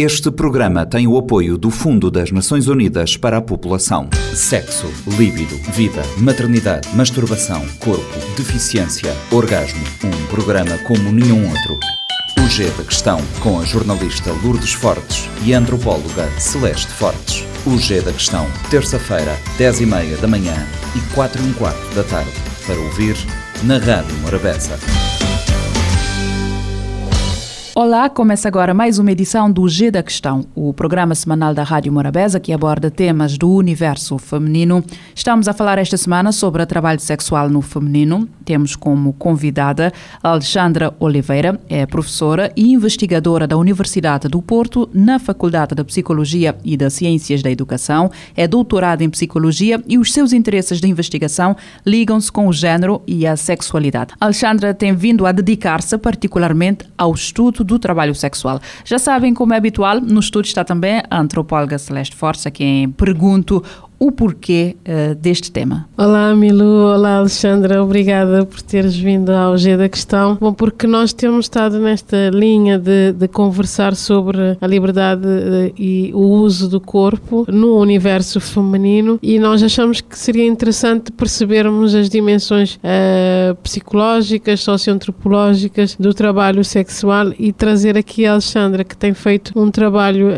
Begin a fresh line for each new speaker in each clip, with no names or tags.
Este programa tem o apoio do Fundo das Nações Unidas para a População. Sexo, líbido, vida, maternidade, masturbação, corpo, deficiência, orgasmo. Um programa como nenhum outro. O G da Questão, com a jornalista Lourdes Fortes e a antropóloga Celeste Fortes. O G da Questão, terça-feira, 10h30 da manhã e 4 h quarto da tarde. Para ouvir na Rádio Morabeza.
Olá, começa agora mais uma edição do G da Questão, o programa semanal da Rádio Morabeza que aborda temas do universo feminino. Estamos a falar esta semana sobre trabalho sexual no feminino. Temos como convidada Alexandra Oliveira, é professora e investigadora da Universidade do Porto na Faculdade de Psicologia e das Ciências da Educação, é doutorada em Psicologia e os seus interesses de investigação ligam-se com o género e a sexualidade. Alexandra tem vindo a dedicar-se particularmente ao estudo do trabalho sexual. Já sabem, como é habitual, no estudo está também a antropóloga Celeste Força, quem pergunto o porquê uh, deste tema.
Olá, Milu. Olá, Alexandra. Obrigada por teres vindo ao G da Questão. Bom, porque nós temos estado nesta linha de, de conversar sobre a liberdade uh, e o uso do corpo no universo feminino e nós achamos que seria interessante percebermos as dimensões uh, psicológicas, socioantropológicas do trabalho sexual e trazer aqui a Alexandra, que tem feito um trabalho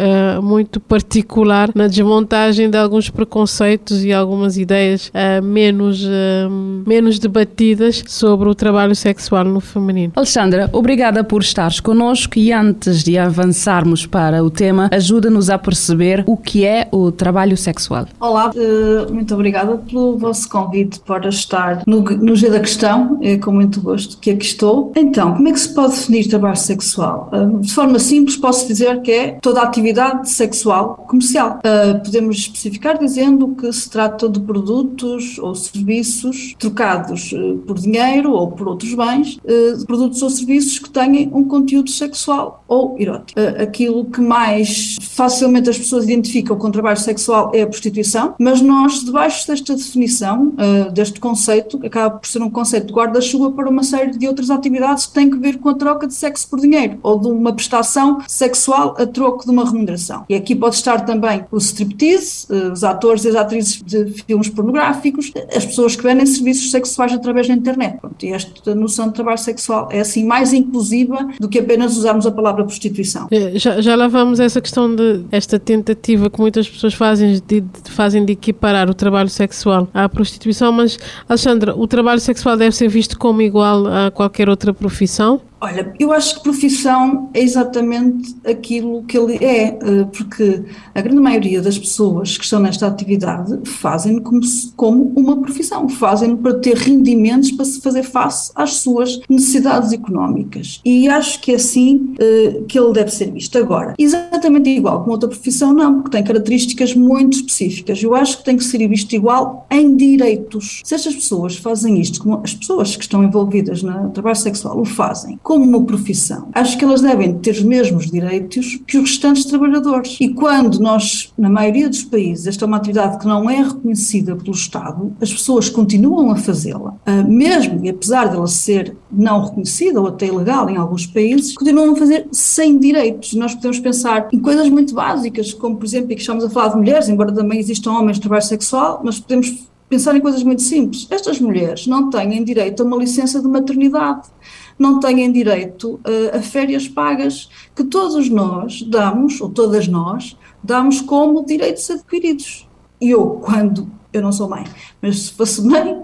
muito particular na desmontagem de alguns preconceitos conceitos e algumas ideias uh, menos, uh, menos debatidas sobre o trabalho sexual no feminino.
Alexandra, obrigada por estares connosco e antes de avançarmos para o tema, ajuda-nos a perceber o que é o trabalho sexual.
Olá, uh, muito obrigada pelo vosso convite para estar no, no G da Questão, é com muito gosto que aqui estou. Então, como é que se pode definir trabalho sexual? de forma simples, posso dizer que é toda a atividade sexual comercial. podemos especificar dizendo quando que se trata de produtos ou serviços trocados eh, por dinheiro ou por outros bens, eh, produtos ou serviços que tenham um conteúdo sexual ou erótico. Eh, aquilo que mais facilmente as pessoas identificam com trabalho sexual é a prostituição, mas nós, debaixo desta definição, deste conceito, acaba por ser um conceito de guarda-chuva para uma série de outras atividades que têm que ver com a troca de sexo por dinheiro ou de uma prestação sexual a troco de uma remuneração. E aqui pode estar também o striptease, os atores as atrizes de filmes pornográficos, as pessoas que vendem serviços sexuais através da internet. Pronto, e esta noção de trabalho sexual é assim mais inclusiva do que apenas usarmos a palavra prostituição.
É, já, já lá vamos essa questão de esta tentativa que muitas pessoas fazem de, de, fazem de equiparar o trabalho sexual à prostituição, mas Alexandra, o trabalho sexual deve ser visto como igual a qualquer outra profissão?
Olha, eu acho que profissão é exatamente aquilo que ele é, eh, porque a grande maioria das pessoas que estão nesta atividade fazem como, como uma profissão, fazem para ter rendimentos para se fazer face às suas necessidades económicas. E acho que é assim uh, que ele deve ser visto. Agora, exatamente igual com outra profissão, não, porque tem características muito específicas. Eu acho que tem que ser visto igual em direitos. Se estas pessoas fazem isto, como as pessoas que estão envolvidas no trabalho sexual o fazem, como uma profissão, acho que elas devem ter os mesmos direitos que os restantes trabalhadores. E quando nós, na maioria dos países, esta é uma atividade que não é reconhecida pelo Estado, as pessoas continuam a fazê-la, ah, mesmo e apesar dela ser não reconhecida ou até ilegal em alguns países, continuam a fazer sem direitos. Nós podemos pensar em coisas muito básicas, como por exemplo, que estamos a falar de mulheres, embora também existam homens de trabalho sexual, mas podemos pensar em coisas muito simples. Estas mulheres não têm direito a uma licença de maternidade não têm direito uh, a férias pagas que todos nós damos, ou todas nós, damos como direitos adquiridos. Eu, quando eu não sou mãe, mas se fosse mãe,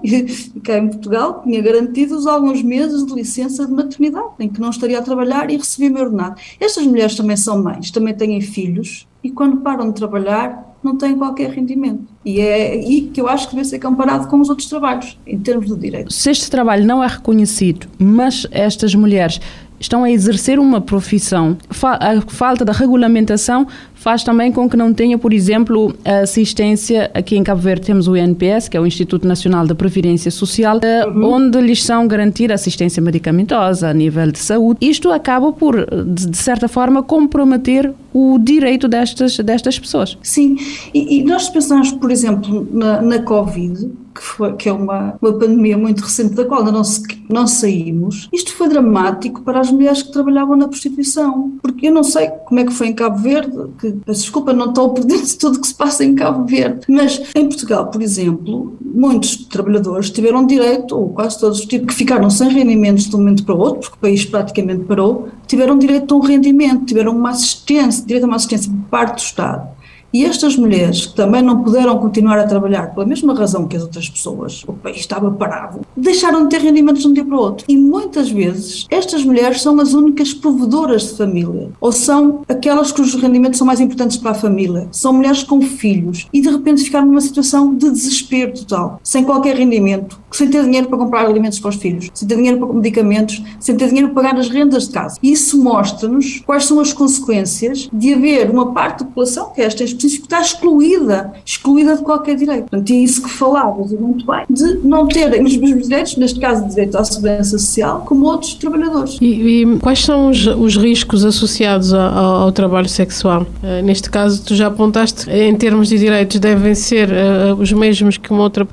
cá em Portugal, tinha garantidos alguns meses de licença de maternidade, em que não estaria a trabalhar e recebia meu ordenado. Estas mulheres também são mães, também têm filhos, e quando param de trabalhar, não têm qualquer rendimento. E é aí que eu acho que deve ser comparado com os outros trabalhos, em termos de direito.
Se este trabalho não é reconhecido, mas estas mulheres estão a exercer uma profissão, a falta da regulamentação faz também com que não tenha, por exemplo, a assistência. Aqui em Cabo Verde temos o INPS, que é o Instituto Nacional da Previdência Social, eh, uhum. onde lhes são garantida assistência medicamentosa a nível de saúde. Isto acaba por, de certa forma, comprometer o direito destas, destas pessoas.
Sim, e, e nós pensamos, por exemplo, na, na Covid, que, foi, que é uma, uma pandemia muito recente da qual não, se, não saímos, isto foi dramático para as mulheres que trabalhavam na prostituição. Porque eu não sei como é que foi em Cabo Verde, que, desculpa, não estou por dentro de tudo que se passa em Cabo Verde, mas em Portugal, por exemplo, muitos trabalhadores tiveram direito, ou quase todos, tipo, que ficaram sem rendimentos de um momento para o outro, porque o país praticamente parou, tiveram direito a um rendimento, tiveram uma assistência, direito a uma assistência por parte do Estado. E estas mulheres que também não puderam continuar a trabalhar pela mesma razão que as outras pessoas, o país estava parado, deixaram de ter rendimentos de um dia para o outro. E muitas vezes estas mulheres são as únicas provedoras de família, ou são aquelas cujos rendimentos são mais importantes para a família. São mulheres com filhos e de repente ficaram numa situação de desespero total, sem qualquer rendimento, sem ter dinheiro para comprar alimentos para os filhos, sem ter dinheiro para medicamentos, sem ter dinheiro para pagar as rendas de casa. E isso mostra-nos quais são as consequências de haver uma parte da população, que é esta que está excluída, excluída de qualquer direito. Portanto, é isso que falavas muito bem, de não terem os mesmos direitos, neste caso direito à segurança social, como outros trabalhadores.
E, e quais são os, os, riscos associados ao, ao trabalho sexual? Uh, neste caso, tu já apontaste, em termos de direitos, devem ser uh, os mesmos que uma outra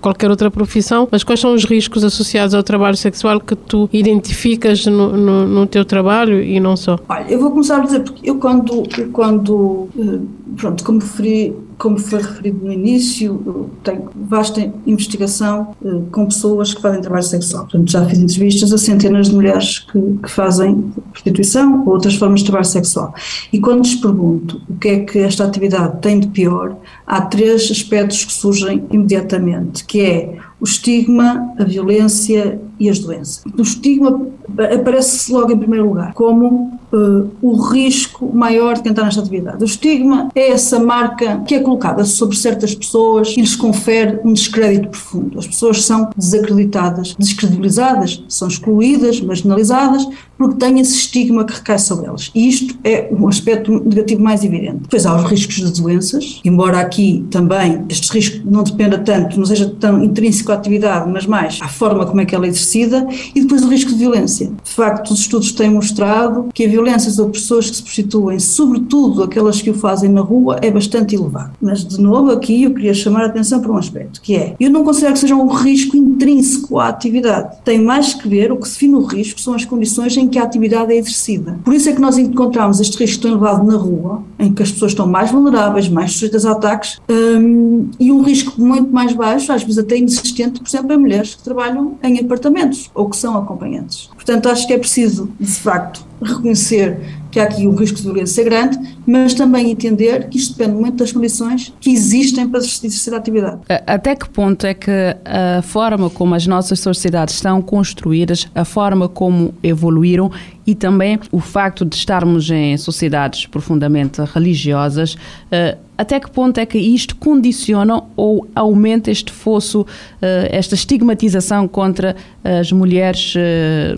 qualquer outra profissão, mas quais são os riscos associados ao trabalho sexual que tu identificas no, no, no teu trabalho e não só?
Olha, eu vou começar a dizer, porque eu quando, eu quando uh, pronto, como referi, como foi referido no início, tenho vasta investigação eh, com pessoas que fazem trabalho sexual. Portanto, já fiz entrevistas a centenas de mulheres que, que, fazem prostituição ou outras formas de trabalho sexual. E quando lhes pergunto o que é que esta atividade tem de pior, há três aspectos que surgem imediatamente, que é o estigma, a violência e as doenças. O estigma aparece logo em primeiro lugar como uh, o risco maior de quem está nesta atividade. O estigma é essa marca que é colocada sobre certas pessoas e lhes confere um descrédito profundo. As pessoas são desacreditadas, descredibilizadas, são excluídas, marginalizadas, porque têm esse estigma que recai sobre elas. E isto é um aspecto negativo mais evidente. Depois há os riscos de doenças, embora aqui também este risco não dependa tanto, não seja tão intrínseco à atividade, mas mais à forma como é que ela é exercida, e depois o risco de violência. De facto, os estudos têm mostrado que a violência sobre pessoas que se prostituem, sobretudo aquelas que o fazem na rua, é bastante elevada. Mas, de novo, aqui eu queria chamar a atenção para um aspecto, que é, eu não considero que seja um risco intrínseco à atividade. Tem mais que ver, o que define o risco são as condições em em que a atividade é exercida. Por isso é que nós encontramos este risco tão elevado na rua, em que as pessoas estão mais vulneráveis, mais sujeitas a ataques, um, e um risco muito mais baixo, às vezes até inexistente, por exemplo, em mulheres que trabalham em apartamentos ou que são acompanhantes. Portanto, acho que é preciso, de facto, reconhecer que há aqui um risco de violência grande, mas também entender que isto depende muito das condições que existem para exercer a atividade.
Até que ponto é que a forma como as nossas sociedades estão construídas, a forma como evoluíram e também o facto de estarmos em sociedades profundamente religiosas, eh, até que ponto é que isto condiciona ou aumenta este fosso, eh, esta estigmatização contra as mulheres eh,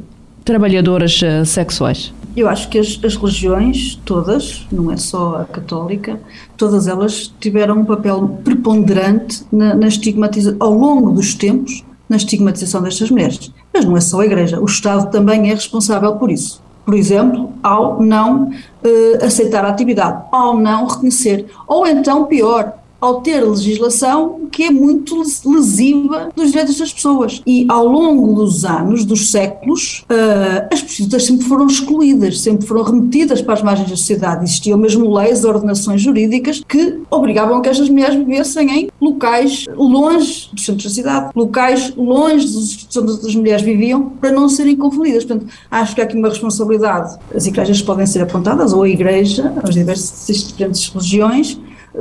trabalhadoras sexuais?
Eu acho que as, as, religiões, todas, não é só a católica, todas elas tiveram um papel preponderante na, na estigmatização, ao longo dos tempos, na estigmatização destas mulheres. Mas não é só a Igreja, o Estado também é responsável por isso. Por exemplo, ao não uh, aceitar a atividade, ao não reconhecer, ou então, pior, ao ter legislação que é muito lesiva dos direitos das pessoas. E ao longo dos anos, dos séculos, uh, as prostitutas sempre foram excluídas, sempre foram remetidas para as margens da sociedade. Existiam mesmo leis, ordenações jurídicas que obrigavam que estas mulheres vivessem em locais longe dos centros da cidade, locais longe dos onde as mulheres viviam, para não serem confundidas. Portanto, acho que há aqui uma responsabilidade. As igrejas podem ser apontadas, ou a igreja, as diversas diferentes religiões,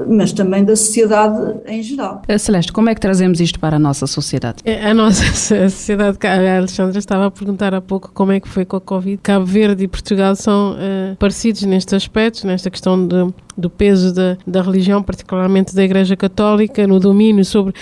mas também da sociedade em geral.
Eh, Celeste, como é que trazemos isto para a nossa sociedade?
É, a nossa sociedade, a Alexandra estava a perguntar há pouco como é que foi com a Covid. Cabo Verde e Portugal são uh, parecidos nestes aspectos, nesta questão de do peso da, da religião, particularmente da Igreja Católica, no domínio sobre,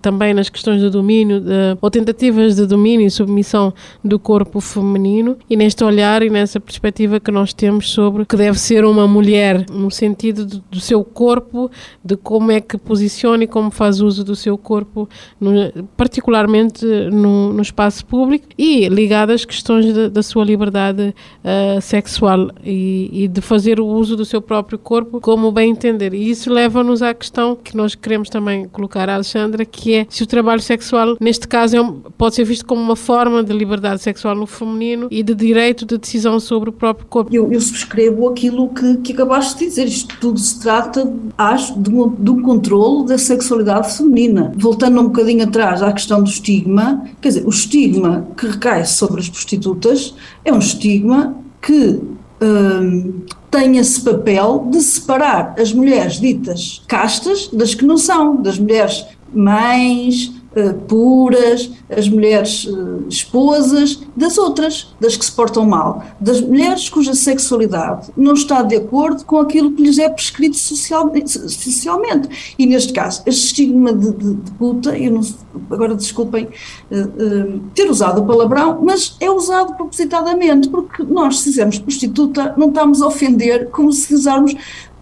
também nas questões do domínio, de, ou tentativas de domínio e submissão do corpo feminino, e neste olhar e nessa perspectiva que nós temos sobre o que deve ser uma mulher, no sentido do, do seu corpo, de como é que posiciona e como faz uso do seu corpo, no, particularmente no, no, espaço público, e ligado às questões da sua liberdade uh, sexual e, e de fazer o uso do seu próprio corpo corpo como bem entender. E isso leva-nos à questão que nós queremos também colocar à Alexandra, que é se o trabalho sexual, neste caso, é um, pode ser visto como uma forma de liberdade sexual no feminino e de direito de decisão sobre o próprio corpo.
Eu, eu subscrevo aquilo que, que acabaste de dizer. Isto tudo se trata, acho, de um controle da sexualidade feminina. Voltando um bocadinho atrás à questão do estigma, quer dizer, o estigma que recai sobre as prostitutas é um estigma que hum, tem esse papel de separar as mulheres ditas castas das que não são, das mulheres mães, uh, puras, as mulheres uh, esposas, das outras, das que se portam mal, das mulheres cuja sexualidade não está de acordo com aquilo que lhes é prescrito social, socialmente. E neste caso, este estigma de, de, de puta, eu não, agora desculpem uh, ter usado o palavrão, mas é usado propositadamente, porque nós, se dizemos prostituta, não estamos a ofender como se usarmos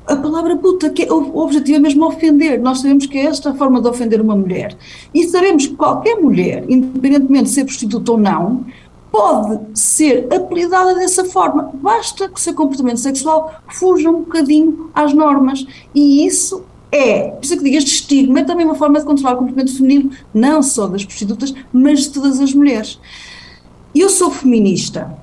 a palavra puta, que é, o objetivo é mesmo ofender. Nós sabemos que é esta a forma de ofender uma mulher. E sabemos que qualquer mulher, independentemente de ser prostituta ou não, pode ser apelidada dessa forma. Basta que o seu comportamento sexual fuja um bocadinho às normas. E isso é, por isso é que digo, este estigma é também uma forma de controlar o comportamento feminino, não só das prostitutas, mas de todas as mulheres. Eu sou feminista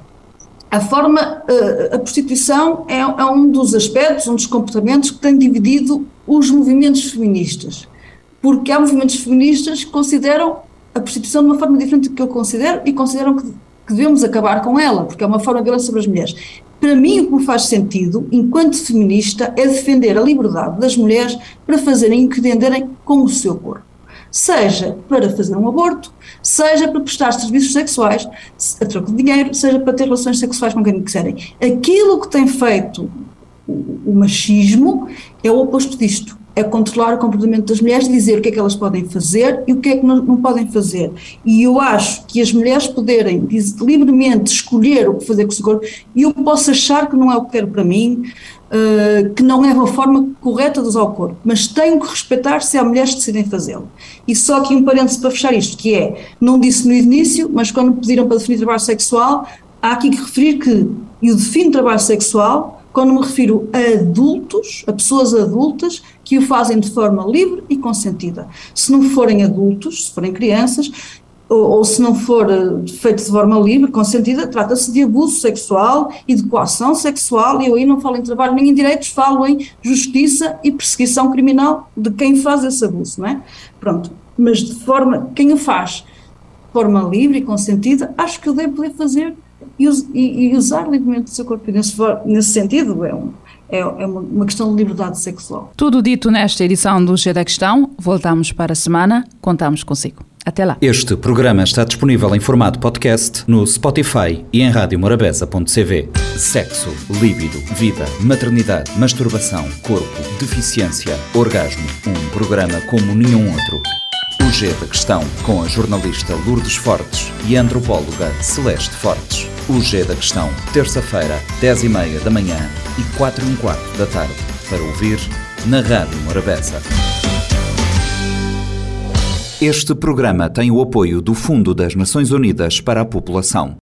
a forma, eh, a prostituição é, é, um dos aspectos, um dos comportamentos que tem dividido os movimentos feministas, porque há movimentos feministas que consideram a prostituição de uma forma diferente do que eu considero e consideram que, que devemos acabar com ela, porque é uma forma de violência sobre as mulheres. Para mim, o que me faz sentido, enquanto feminista, é defender a liberdade das mulheres para fazerem o que entenderem com o seu corpo seja para fazer um aborto, seja para prestar serviços sexuais a troco de dinheiro, seja para ter relações sexuais com quem quiserem. Aquilo que tem feito o machismo é o oposto disto. É controlar o comportamento das mulheres, dizer o que é que elas podem fazer e o que é que não, não podem fazer. E eu acho que as mulheres poderem livremente escolher o que fazer com o seu corpo, e eu posso achar que não é o que quero para mim, uh, que não é uma forma correta de usar o corpo, mas tenho que respeitar se há mulheres que decidem fazê-lo. E só aqui um parênteses para fechar isto, que é, não disse no início, mas quando pediram para definir trabalho sexual, há aqui que referir que eu defino trabalho sexual quando me refiro a adultos, a pessoas adultas que o fazem de forma livre e consentida. Se não forem adultos, se forem crianças, ou, ou, se não for eh, feito de forma livre, consentida, trata-se de abuso sexual e de coação sexual, e eu aí não falo em trabalho nem em direitos, falo em justiça e perseguição criminal de quem faz esse abuso, não é? Pronto, mas de forma, quem o faz de forma livre e consentida, acho que eu devo poder fazer e, e, e usar livremente o seu corpo, nesse, nesse sentido é um, é, é uma questão de liberdade sexual.
Tudo dito nesta edição do G da Questão, voltamos para a semana, contamos consigo. Até lá.
Este programa está disponível em formato podcast no Spotify e em radiomorabeza.cv. Sexo, líbido, vida, maternidade, masturbação, corpo, deficiência, orgasmo. Um programa como nenhum outro. O G da Questão, com a jornalista Lourdes Fortes e a antropóloga Celeste Fortes. O G da Questão, terça-feira, 10 e meia da manhã e 4 e um quarto da tarde. Para ouvir na Rádio Morabeza. Este programa tem o apoio do Fundo das Nações Unidas para a População.